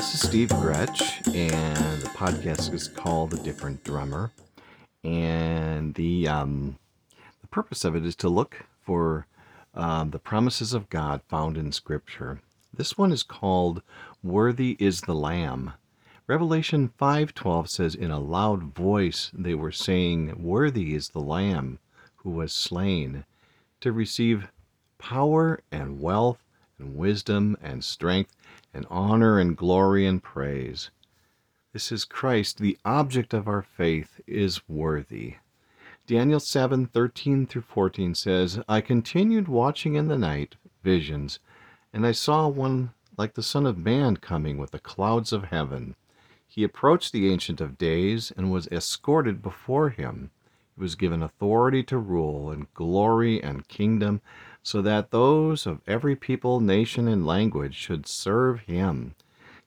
this is Steve Gretsch, and the podcast is called The Different Drummer. And the um, the purpose of it is to look for um, the promises of God found in Scripture. This one is called "Worthy is the Lamb." Revelation 5:12 says, "In a loud voice they were saying, Worthy is the Lamb who was slain, to receive power and wealth and wisdom and strength." And honor and glory and praise. This is Christ, the object of our faith, is worthy. Daniel 7 13 through 14 says, I continued watching in the night visions, and I saw one like the Son of Man coming with the clouds of heaven. He approached the Ancient of Days and was escorted before him. Was given authority to rule and glory and kingdom so that those of every people, nation, and language should serve him.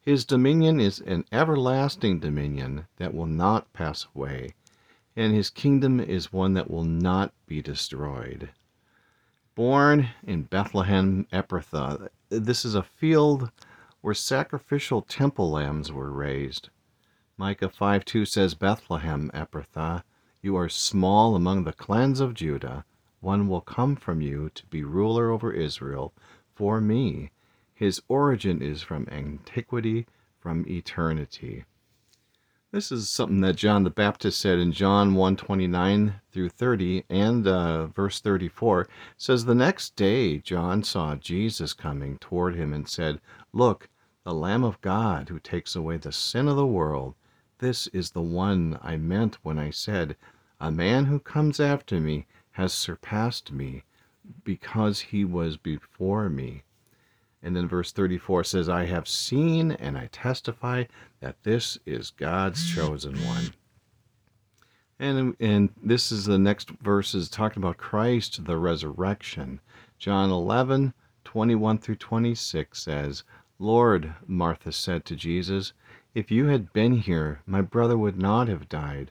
His dominion is an everlasting dominion that will not pass away, and his kingdom is one that will not be destroyed. Born in Bethlehem Ephrathah, this is a field where sacrificial temple lambs were raised. Micah 5 2 says, Bethlehem Ephrathah, you are small among the clans of Judah one will come from you to be ruler over Israel for me. His origin is from antiquity, from eternity. This is something that John the Baptist said in John 1:29 through 30 and uh, verse 34 says the next day John saw Jesus coming toward him and said, "Look, the Lamb of God who takes away the sin of the world. This is the one I meant when I said, a man who comes after me has surpassed me because he was before me. And then verse 34 says, I have seen and I testify that this is God's chosen one. And, and this is the next verse is talking about Christ, the resurrection. John 11, 21 through 26 says, Lord, Martha said to Jesus, if you had been here, my brother would not have died.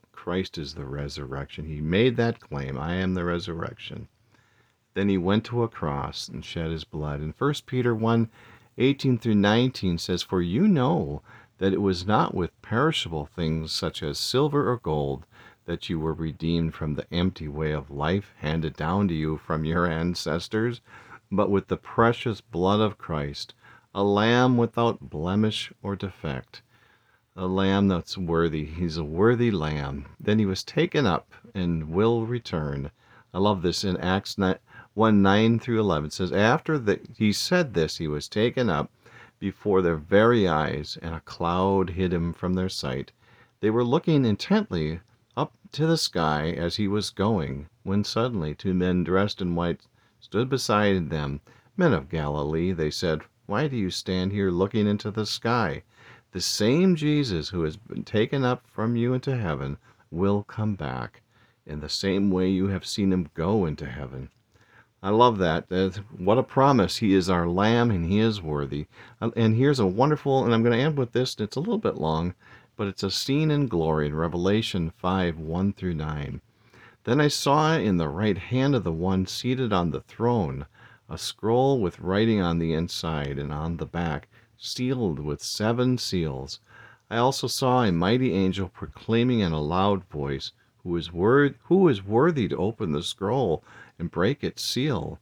Christ is the resurrection. He made that claim I am the resurrection. Then he went to a cross and shed his blood. And 1 Peter 1 18 through 19 says, For you know that it was not with perishable things such as silver or gold that you were redeemed from the empty way of life handed down to you from your ancestors, but with the precious blood of Christ, a lamb without blemish or defect a lamb that's worthy. He's a worthy lamb. Then he was taken up and will return. I love this in Acts 1 9 through 11. It says, After that he said this, he was taken up before their very eyes, and a cloud hid him from their sight. They were looking intently up to the sky as he was going, when suddenly two men dressed in white stood beside them. Men of Galilee, they said, why do you stand here looking into the sky? The same Jesus who has been taken up from you into heaven will come back in the same way you have seen him go into heaven. I love that. Uh, what a promise. He is our lamb and he is worthy. Uh, and here's a wonderful, and I'm going to end with this. It's a little bit long, but it's a scene in glory in Revelation 5 1 through 9. Then I saw in the right hand of the one seated on the throne a scroll with writing on the inside and on the back sealed with seven seals. I also saw a mighty angel proclaiming in a loud voice, who is, word, who is worthy to open the scroll and break its seal?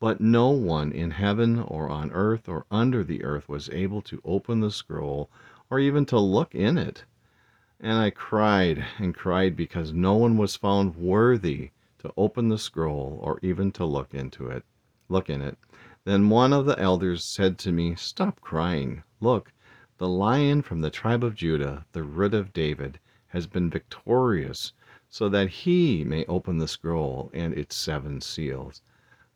But no one in heaven or on earth or under the earth was able to open the scroll or even to look in it. And I cried and cried because no one was found worthy to open the scroll or even to look into it, look in it. Then one of the elders said to me, Stop crying. Look, the lion from the tribe of Judah, the root of David, has been victorious, so that he may open the scroll and its seven seals.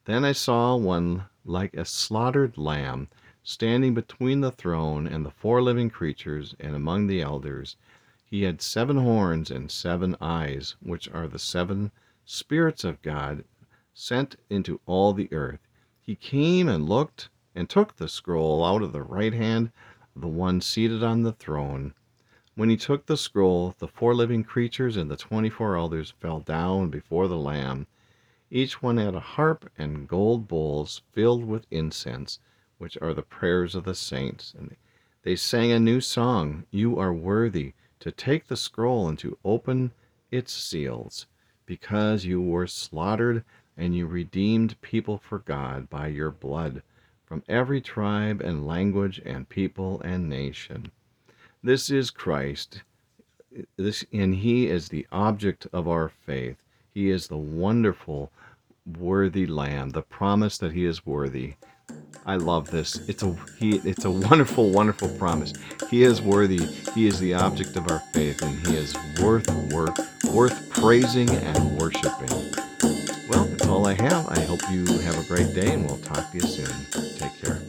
Then I saw one like a slaughtered lamb, standing between the throne and the four living creatures and among the elders. He had seven horns and seven eyes, which are the seven spirits of God sent into all the earth. He came and looked and took the scroll out of the right hand of the one seated on the throne. When he took the scroll, the four living creatures and the twenty four elders fell down before the Lamb. Each one had a harp and gold bowls filled with incense, which are the prayers of the saints. And they sang a new song You are worthy to take the scroll and to open its seals, because you were slaughtered and you redeemed people for God by your blood from every tribe and language and people and nation. This is Christ. This and he is the object of our faith. He is the wonderful worthy lamb, the promise that he is worthy. I love this. It's a he it's a wonderful wonderful promise. He is worthy. He is the object of our faith and he is worth worth worth praising and worshiping. Well, that's all I have. I hope you have a great day and we'll talk to you soon. Take care.